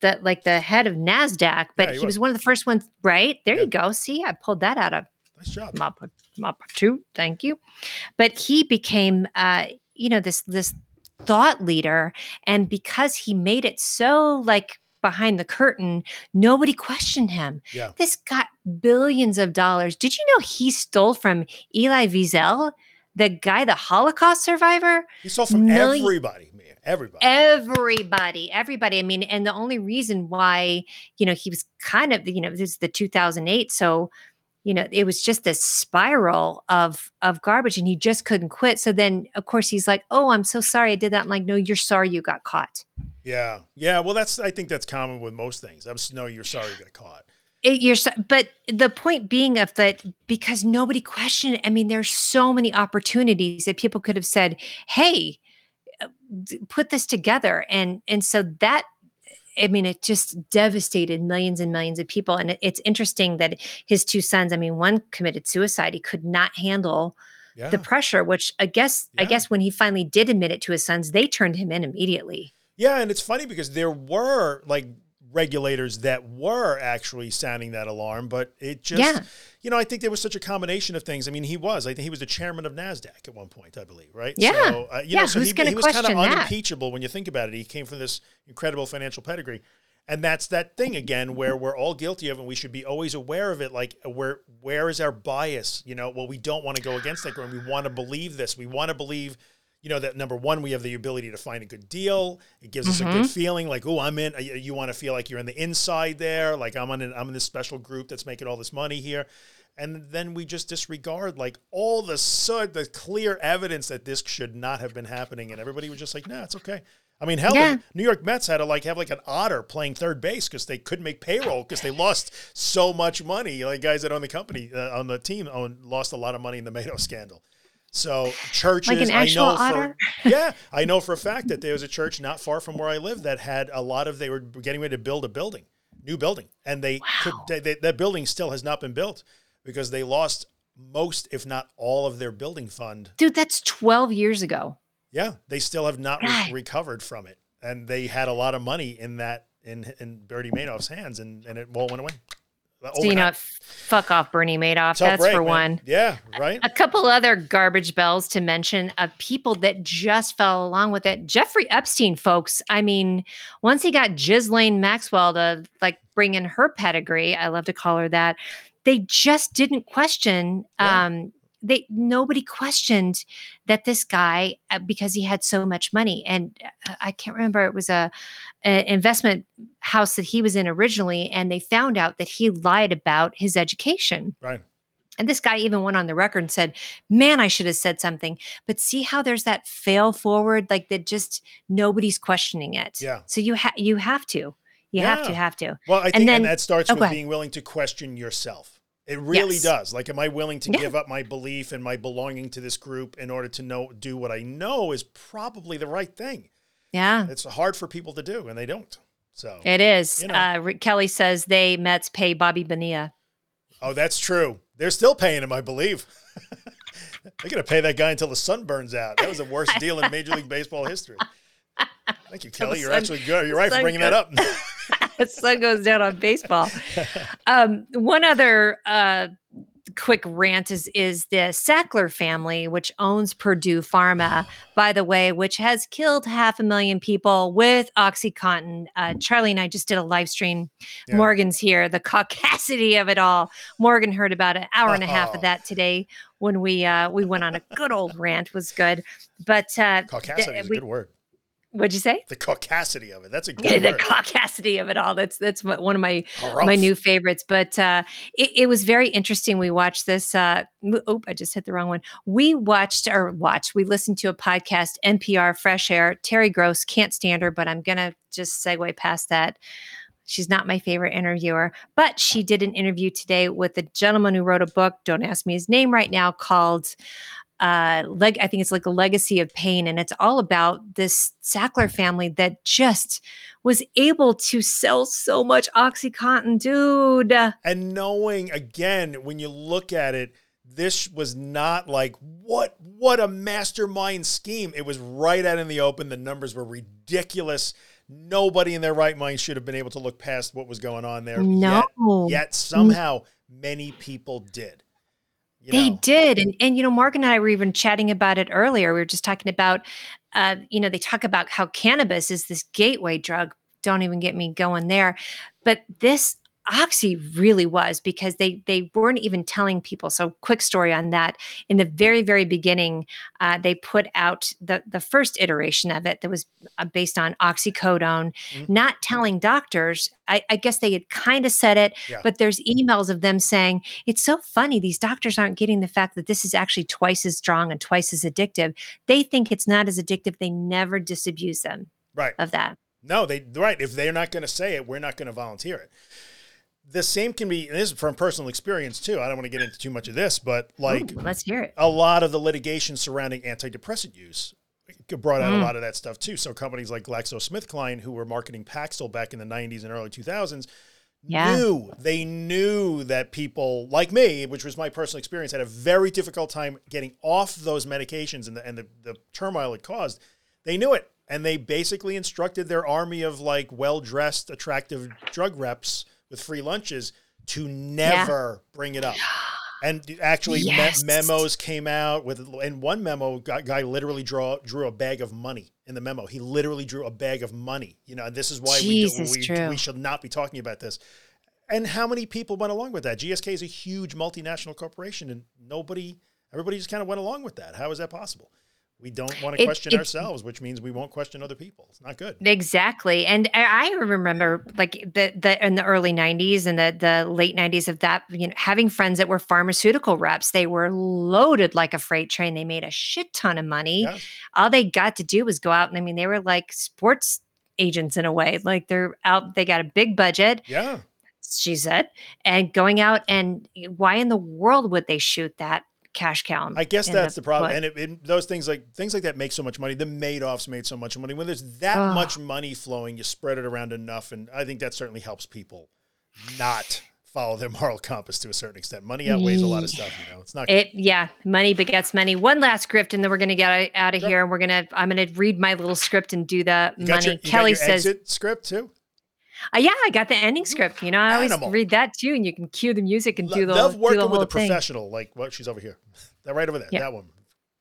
the like the head of NASDAQ, but Yeah, he he was. was one of the first ones, right? There Yeah. you go. See, I pulled that out of Nice job. mop mop two thank you but he became uh you know this this thought leader and because he made it so like behind the curtain nobody questioned him Yeah. this got billions of dollars did you know he stole from elie wiesel the guy the holocaust survivor He stole from Million- everybody, man. Everybody. everybody everybody i mean and the only reason why you know he was kind of you know this is the 2008 so you know it was just this spiral of of garbage and he just couldn't quit so then of course he's like oh i'm so sorry i did that i'm like no you're sorry you got caught yeah. Yeah. Well, that's, I think that's common with most things. I'm no, you're sorry you got caught. It- you're so, but the point being of that because nobody questioned it, i mean there's so many opportunities that people could have said hey uh, put this together and and so that I mean, it just devastated millions and millions of people. And it's interesting that his two sons, I mean, one committed suicide. He could not handle Yeah. the pressure, which I guess, I guess when he finally did admit it to his sons, they turned him in immediately. Yeah, and it's funny because there were like regulators that were actually sounding that alarm, but it just, Yeah. you know, I think there was such a combination of things. I mean, he was, I think he was the chairman of Nasdaq at one point, I believe, right? Yeah. So, uh, you Yeah, know, so who's he, he was kind of unimpeachable when you think about it. He came from this incredible financial pedigree. And that's that thing again where we're all guilty of and we should be always aware of it. Like where where is our bias? You know, well, we don't want to go against that grain. We want to believe this. We want to believe you know that number one we have the ability to find a good deal it gives us a Mm-hmm. good feeling like oh i'm in you, you want to feel like you're in the inside there like i'm on an, i'm in this special group that's making all this money here and then we just disregard like all the so the clear evidence that this should not have been happening and everybody was just like nah it's okay I mean, hell, Yeah. the New York Mets had to like have like an otter playing third base because they couldn't make payroll because they lost so much money. Like guys that own the company uh, on the team own, lost a lot of money in the Madoff scandal. So churches, Like an actual I know otter? for yeah, I know for a fact that there was a church not far from where I live that had a lot of they were getting ready to build a building, new building, and they could they, they, that building still has not been built because they lost most, if not all, of their building fund. Dude, that's 12 years ago. Yeah, they still have not re- recovered from it, and they had a lot of money in that in in Bernie Madoff's hands, and and it all went away. So, you know, fuck off, Bernie Madoff. That's break, for man. one. Yeah, right. A couple other garbage bells to mention of people that just fell along with it. Jeffrey Epstein, folks. I mean, once he got Ghislaine Maxwell to like bring in her pedigree, I love to call her that. They just didn't question. Yeah. Um, they nobody questioned that this guy uh, because he had so much money, and uh, I can't remember. It was a, a investment house that he was in originally, and they found out that he lied about his education. Right. And this guy even went on the record and said, Man, I should have said something. But see how there's that fail forward, like that just nobody's questioning it. Yeah. So you have you have to. You have to have to. Well, I think And and, that starts oh, with being willing to question yourself. It really Yes. does. Like, am I willing to Yeah. give up my belief and my belonging to this group in order to know do what I know is probably the right thing? Yeah. It's hard for people to do, and they don't. So, It is. You know. Uh, Kelly says they Mets pay Bobby Bonilla. oh, that's true. They're still paying him, I believe. They're going to pay that guy until the sun burns out. That was the worst deal in Major League Baseball history. Thank you, Kelly. You're sun- actually good. You're right for bringing that up. the sun goes down on baseball. Um, one other uh, quick rant is is the Sackler family, which owns Purdue Pharma, by the way, which has killed half a million people with OxyContin. Uh, Charlie and I just did a live stream. Yeah. Morgan's here. The caucasity of it all. Morgan heard about an hour and a half of that today when we uh, we went on a good old rant. Was good, but uh, Caucasity is a we- good word. What'd you say? The caucasity of it. That's a Yeah, good the caucasity of it all. That's that's one of my Harumph. my new favorites. But uh, it, it was very interesting. We watched this. Uh, oh, I just hit the wrong one. We watched or watched. We listened to a podcast, NPR Fresh Air. Terry Gross can't stand her, but I'm gonna just segue past that. She's not my favorite interviewer, but she did an interview today with a gentleman who wrote a book. Don't ask me his name right now. Called uh leg i think it's like a legacy of pain and it's all about this sackler family that just was able to sell so much oxycontin dude. And knowing again when you look at it this was not like what what a mastermind scheme. It was right out in the open. The numbers were ridiculous. Nobody in their right mind should have been able to look past what was going on there. No. Yet, yet somehow many people did you they know. did and and you know mark and i were even chatting about it earlier. We were just talking about uh you know they talk about how cannabis is this gateway drug. Don't even get me going there. But this oxy really was because they they weren't even telling people so quick story on that in the very very beginning uh, they put out the the first iteration of it that was uh, based on oxycodone Mhm. not telling doctors I, I guess they had kind of said it Yeah. but there's emails of them saying it's so funny these doctors aren't getting the fact that this is actually twice as strong and twice as addictive they think it's not as addictive they never disabuse them right of that No, they right. If they're not going to say it, we're not going to volunteer it. The same can be. And this is from personal experience too. I don't want to get into too much of this, but like Ooh, let's hear it a lot of the litigation surrounding antidepressant use brought out a Mm. lot of that stuff too. So companies like GlaxoSmithKline, who were marketing Paxil back in the 90s and early 2000s, Yeah. knew they knew that people like me, which was my personal experience, had a very difficult time getting off those medications and the and the, the turmoil it caused. They knew it, and they basically instructed their army of like well dressed, attractive drug reps with free lunches to never bring it up. And actually, me- memos came out with, and one memo guy, guy literally draw drew a bag of money in the memo. He literally drew a bag of money. You know, and this is why Jesus, we, do, we we should not be talking about this. And how many people went along with that? GSK is a huge multinational corporation, and nobody, everybody just kind of went along with that. How is that possible? We don't want to It- question it- ourselves, which means we won't question other people. It's not good. Exactly. And I remember like the the in the early 90s and the the late 90s of that, you know, having friends that were pharmaceutical reps, they were loaded like a freight train. They made a shit ton of money. Yeah. All they got to do was go out and I mean, they were like sports agents in a way. Like they're out, they got a big budget, Yeah. she said, and going out and why in the world would they shoot that cash cow? I guess that's the problem. foot? And it, it- those things like things like that make so much money. The Madoffs made so much money. When there's that much money flowing, you spread it around enough, and I think that certainly helps people not follow their moral compass to a certain extent. Money outweighs a lot of stuff. You know, it's not. It yeah, money begets money. One last script, and then we're gonna get out of Sure. here. And we're gonna I'm gonna read my little script and do the you money. your, Kelly says, script too. Uh, "Yeah, I got the ending script. You know, I always Animal. read that too, and you can cue the music and Lo- do the love working the with a thing." professional like what she's over here. That right over there. Yeah. That one.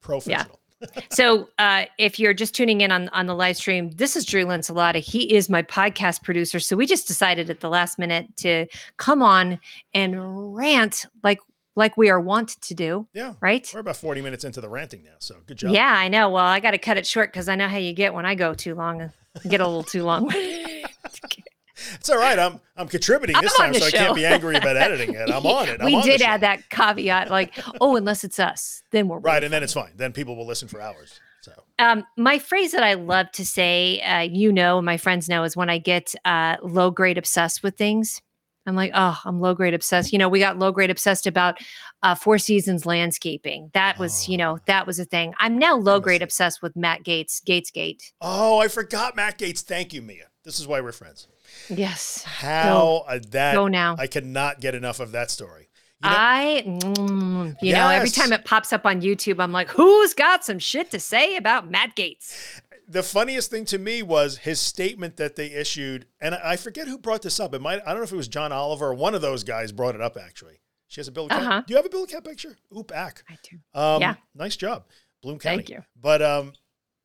Professional. Yeah. So, uh, if you're just tuning in on on the live stream, this is Drew Linsalata. He is my podcast producer. So we just decided at the last minute to come on and rant like like we are wont to do, Yeah. right? We're about 40 minutes into the ranting now. So good job. Yeah, I know. Well, I got to cut it short because I know how you get when I go too long. I get a little too long. It's all right. I'm I'm contributing this I'm on time, so I can't be angry about editing it. I'm on it. I'm we on did show. add that caveat, like, oh, unless it's us, then we're Right, and then it's fine. Then people will listen for hours. So Um, my phrase that I love to say, uh, you know, my friends know, is when I get uh, low grade obsessed with things. I'm like, oh, I'm low grade obsessed. You know, we got low grade obsessed about uh, Four Seasons landscaping. That was, you know, Oh. that was a thing. I'm now low grade obsessed with Matt Gaetz, Gaetz Gate. Oh, I forgot Matt Gaetz. Thank you, Mia. This is why we're friends. Yes, How uh, that go now. I cannot get enough of that story. You know, I, mm, you know, every time it pops up on YouTube, I'm like, who's got some shit to say about Matt Gaetz? the funniest thing to me was his statement that they issued, and I forget who brought this up. It might I don't know if it was John Oliver or one of those guys brought it up. Actually, she has a Bill. Cat. Uh-huh. Do you have a Bill Cat picture? Oop, ack. I do. Um, Yeah. Nice job, Bloom County. Thank you. But um,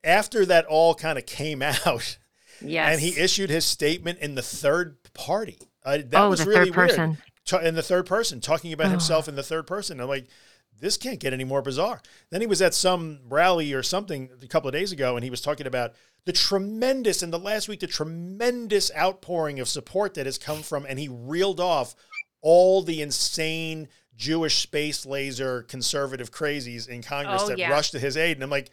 after that all kind of came out, Yes. and he issued his statement in the third party. Uh, that oh, was the really third weird. person. In the third person, talking about Oh. himself in the third person. I'm like, this can't get any more bizarre. Then he was at some rally or something a couple of days ago, and he was talking about the tremendous in the last week, the tremendous outpouring of support that has come from, and he reeled off all the insane Jewish space laser conservative crazies in Congress Oh, that yeah. rushed to his aid. And I'm like,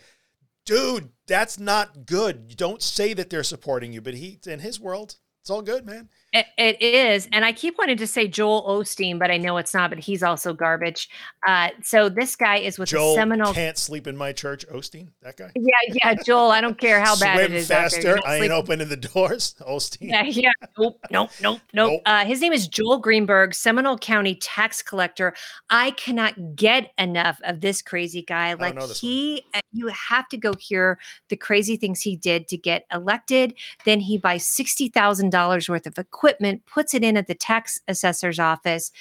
dude, that's not good. Don't say that they're supporting you, but he in his world, it's all good, man. It, it is. And I keep wanting to say Joel Osteen, but I know it's not, but he's also garbage. Uh, so this guy is with the Seminole. can't sleep in my church. Osteen, that guy. Yeah, yeah, Joel. I don't care how bad it is. faster. I ain't opening the doors. Osteen. Yeah, yeah. Nope, nope, nope, nope. Nope. Uh, his name is Joel Greenberg, Seminole County tax collector. I cannot get enough of this crazy guy. Like he, uh, you have to go hear the crazy things he did to get elected. Then he buys sixty thousand dollars worth of equipment, puts it in at the tax assessor's office.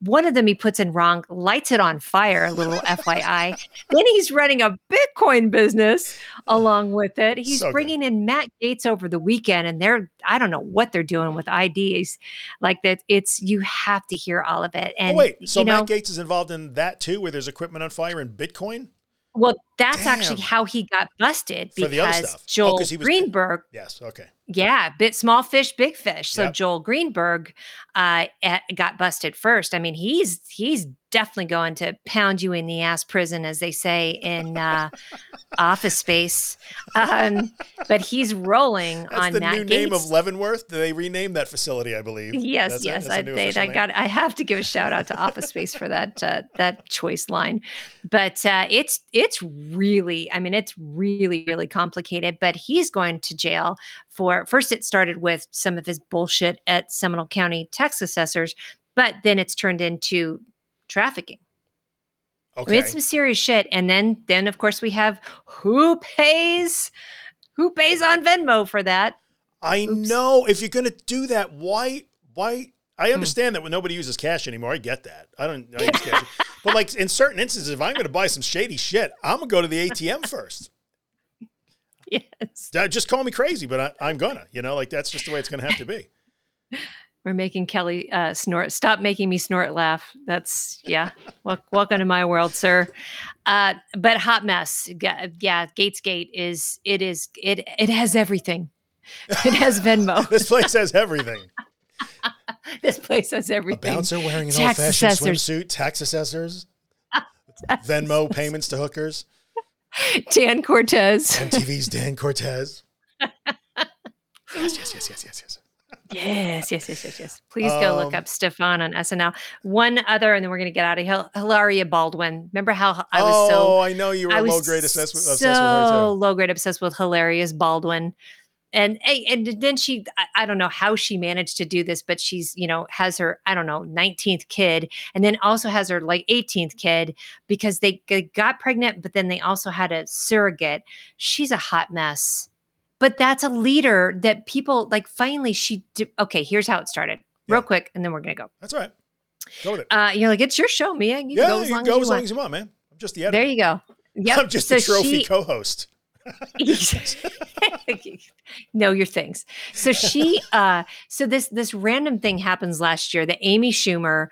One of them he puts in wrong, lights it on fire, a little FYI. Then he's running a Bitcoin business along with it. He's So good. bringing in Matt Gaetz over the weekend, and they're, I don't know what they're doing with IDs like that. It's, you have to hear all of it. Oh And, wait, so you know, Matt Gates is involved in that too, where there's equipment on fire in Bitcoin. Well, that's actually how he got busted For the other because. Oh, Joel was- Greenberg Yes. Okay. Yeah, bit small fish, big fish. So Yep. Joel Greenberg uh, got busted first. I mean, he's he's definitely going to pound you in the ass prison, as they say in uh, Office Space. Um, but he's rolling That's on the Matt new Gates. name of Leavenworth. They renamed that facility, I believe. Yes, That's yes, That's a I new they, I got. I have to give a shout out to Office Space for that uh, that choice line, but uh, it's it's really, I mean, it's really, really complicated. But he's going to jail for first, it started with some of his bullshit at Seminole County tax assessors, but then it's turned into trafficking. I mean, it's some serious shit. And then, then of course, we have who pays, who pays on Venmo for that? I Oops. know if you're going to do that, why? Why? Hmm. I understand that when nobody uses cash anymore, I get that. I don't. I use cash. But like in certain instances, if I'm going to buy some shady shit, I'm gonna go to the ATM first. Yes. Just call me crazy, but I, I'm gonna. You know, like that's just the way it's going to have to be. We're making Kelly uh, snort. Stop making me snort laugh. That's yeah. Wel- welcome to my world, sir. Uh, but hot mess. Yeah, Gaetz Gate is it is it it has everything. It has Venmo. This place has everything. this place has everything. A bouncer wearing an Tax old-fashioned assessors. swimsuit, tax assessors, Venmo payments to hookers, Dan Cortese. MTV's Dan Cortese. Yes, yes, yes, yes, yes, yes. Yes, yes, yes, yes, yes. Please go look Um, up Stefan on SNL. One other, and then we're gonna get out of here. Hilaria Baldwin. Remember how I was so oh, I know you were I low grade obsessed with, obsessed so with her too. low grade obsessed with Hilaria Baldwin. And and then she I, I don't know how she managed to do this, but she's, you know, has her, I don't know, 19th kid, and then also has her like 18th kid because they got pregnant, but then they also had a surrogate. She's a hot mess. But that's a leader that people like finally she okay, here's how it started. Real Yeah. quick, and then we're gonna go. That's all right. Go with it. Uh you're like, it's your show, Mia. You yeah, go as you long go as you as long want. as you want, man. I'm just the editor. There you go. Yep. I'm just So the trophy she- co-host. know your things. So she uh so this this random thing happens last year that Amy Schumer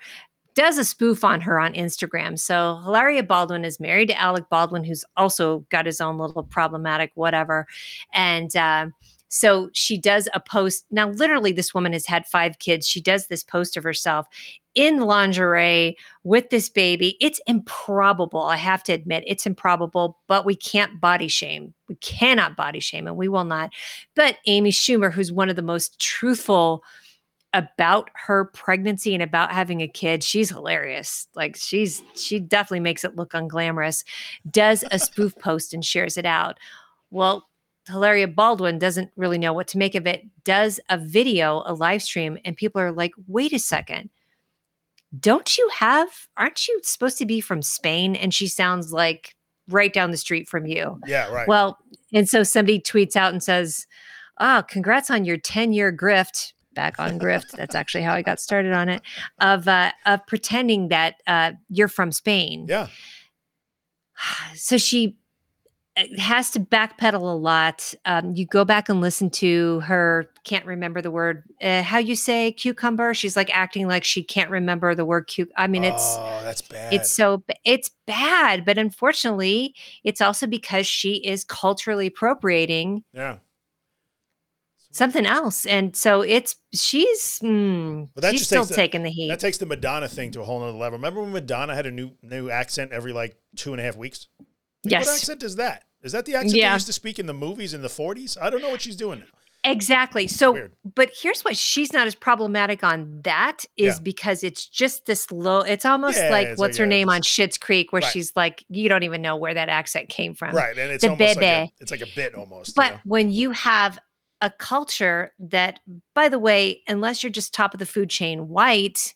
does a spoof on her on Instagram. So Hilaria Baldwin is married to Alec Baldwin, who's also got his own little problematic whatever. And uh, so she does a post. Now, literally, this woman has had five kids. She does this post of herself in lingerie with this baby. It's improbable. I have to admit, it's improbable, but we can't body shame. We cannot body shame, and we will not. But Amy Schumer, who's one of the most truthful about her pregnancy and about having a kid, she's hilarious. Like she's she definitely makes it look unglamorous. Does a spoof post and shares it out. Well, Hilaria Baldwin doesn't really know what to make of it. Does a video, a live stream, and people are like, "Wait a second, don't you have? Aren't you supposed to be from Spain?" And she sounds like right down the street from you. Yeah, right. Well, and so somebody tweets out and says, "Ah, congrats on your 10-year grift." Back on grift. That's actually how I got started on it. Of uh, of pretending that uh, you're from Spain. yeah. So she uh, has to backpedal a lot. Um, you go back and listen to her. Can't remember the word. Uh, how you say cucumber? She's like acting like she can't remember the word cu. I mean, it's oh, that's bad. it's so it's bad but unfortunately it's also because she is culturally appropriating yeah. Something else and so it's she's mm, that she's just still the- taking the heat That takes the Madonna thing to a whole nother level. Remember when Madonna had a new new accent every like two and a half weeks? Like, Yes. What accent is that? Is that the accent Yeah. they used to speak in the movies in the 40s? I don't know what she's doing now. exactly so Weird. but here's why she's not as problematic on that is Yeah. because it's just this low it's almost Yeah, like it's what's like, her yeah, name on Schitt's Creek where Right. she's like you don't even know where that accent came from Right. And it's the almost like a, it's like a bit almost. But you know? when you have a culture that, by the way, unless you're just top of the food chain white,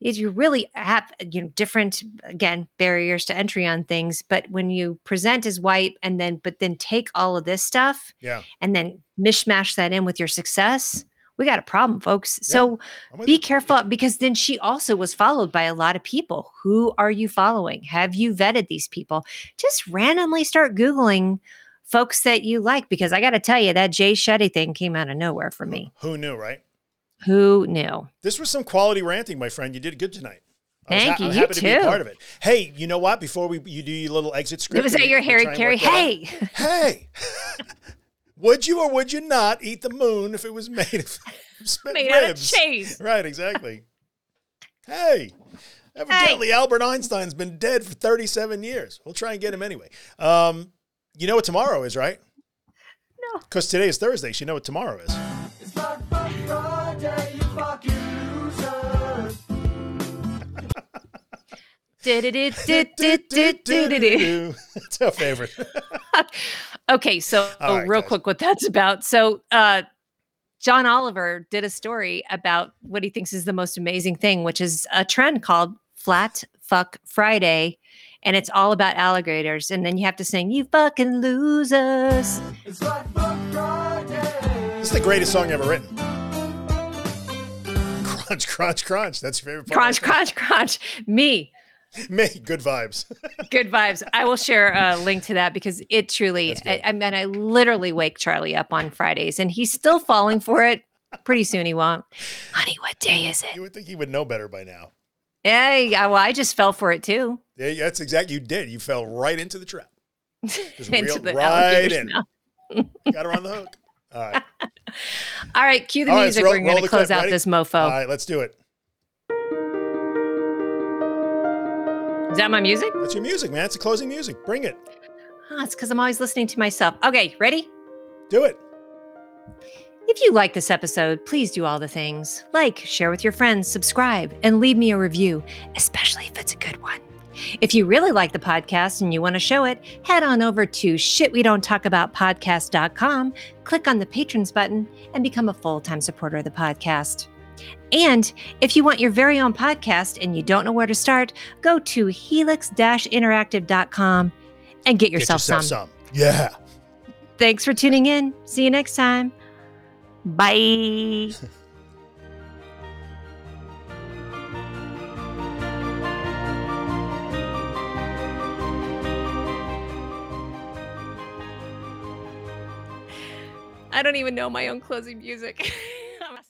is you really have you know different again barriers to entry on things. But when you present as white and then but then take all of this stuff Yeah. and then mishmash that in with your success, we got a problem, folks. So be you. careful because then she also was followed by a lot of people. Who are you following? Have you vetted these people? Just randomly start Googling folks that you like because I got to tell you, that Jay Shetty thing came out of nowhere for me. Who knew, right? Who knew? This was some quality ranting, my friend. You did good tonight. I was Thank you. I'm You happy to be a too. part of it. Hey, you know what? Before we you do your little exit script, it was that your Harry Caray? work that out. Hey, Hey, would you or would you not eat the moon if it was made of spent made out of cheese. Right, exactly. hey, evidently Albert Einstein's been dead for 37 years. We'll try and get him anyway. Um, you know what tomorrow is, right? No. Because today is Thursday. So you know what tomorrow is. It's Black Friday, you fucking losers. It's our favorite. okay, so All right, real guys. quick, what that's about. So, uh, John Oliver did a story about what he thinks is the most amazing thing, which is a trend called Flat Fuck Friday. And it's all about alligators. And then you have to sing, You fucking losers. This is the greatest song ever written. Crunch, crunch, crunch. That's your favorite part. Crunch, crunch, crunch. Me. Me, good vibes. Good vibes. I will share a link to that because it truly, I. I mean, I literally wake Charlie up on Fridays and he's still falling for it. Pretty soon he won't. Honey, what day is it? You would think he would know better by now. Yeah, yeah, well, I just fell for it too. Yeah, that's exactly you did. You fell right into the trap. Just Into right in. Got her on the hook. All right. All right, cue the All right, let's music. roll- We're going to close clip. out Ready? this mofo. All right, let's do it. Is that my music? That's your music, man. It's the closing music. Bring it. Oh, it's because I'm always listening to myself. Okay, ready? Do it. If you like this episode, please do all the things like share with your friends, subscribe, and leave me a review, especially if it's a good one. If you really like the podcast and you want to show it, head on over to shitwedon'ttalkaboutpodcast.com, click on the patrons button, and become a full time supporter of the podcast. And if you want your very own podcast and you don't know where to start, go to helix interactive.com and get yourself, Get yourself some. some. Yeah. Thanks for tuning in. See you next time. Bye. I don't even know my own closing music.